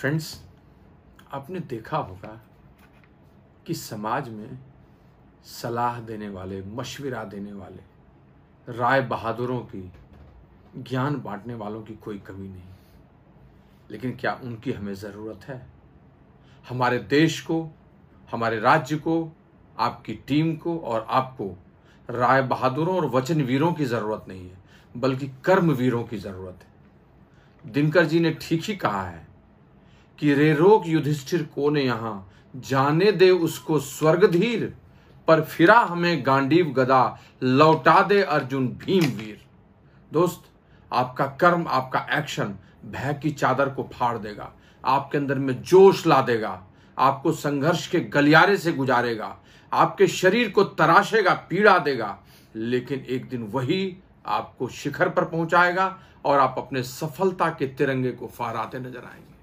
Friends आपने देखा होगा कि समाज में सलाह देने वाले, मशविरा देने वाले, राय बहादुरों की, ज्ञान बांटने वालों की कोई कमी नहीं। लेकिन क्या उनकी हमें ज़रूरत है? हमारे देश को, हमारे राज्य को, आपकी टीम को और आपको राय बहादुरों और वचन वीरों की ज़रूरत नहीं है, बल्कि कर्म वीरों की ज़रूरत है। दिनकर जी ने ठीक ही कहा है कि रेरोक युधिष्ठिर को ने यहाँ? जाने दे उसको स्वर्गधीर, पर फिरा हमें गांडीव गदा, लौटा दे अर्जुन भीम वीर दोस्त, आपका कर्म, आपका एक्शन भय की चादर को फाड़ देगा, आपके अंदर में जोश ला देगा, आपको संघर्ष के गलियारे से गुजारेगा, आपके शरीर को तराशेगा, पीड़ा देगा, लेकिन एक दिन वही आपको शिखर पर पहुंचाएगा और आप अपने सफलता के तिरंगे को फहराते नज़र आएँगे।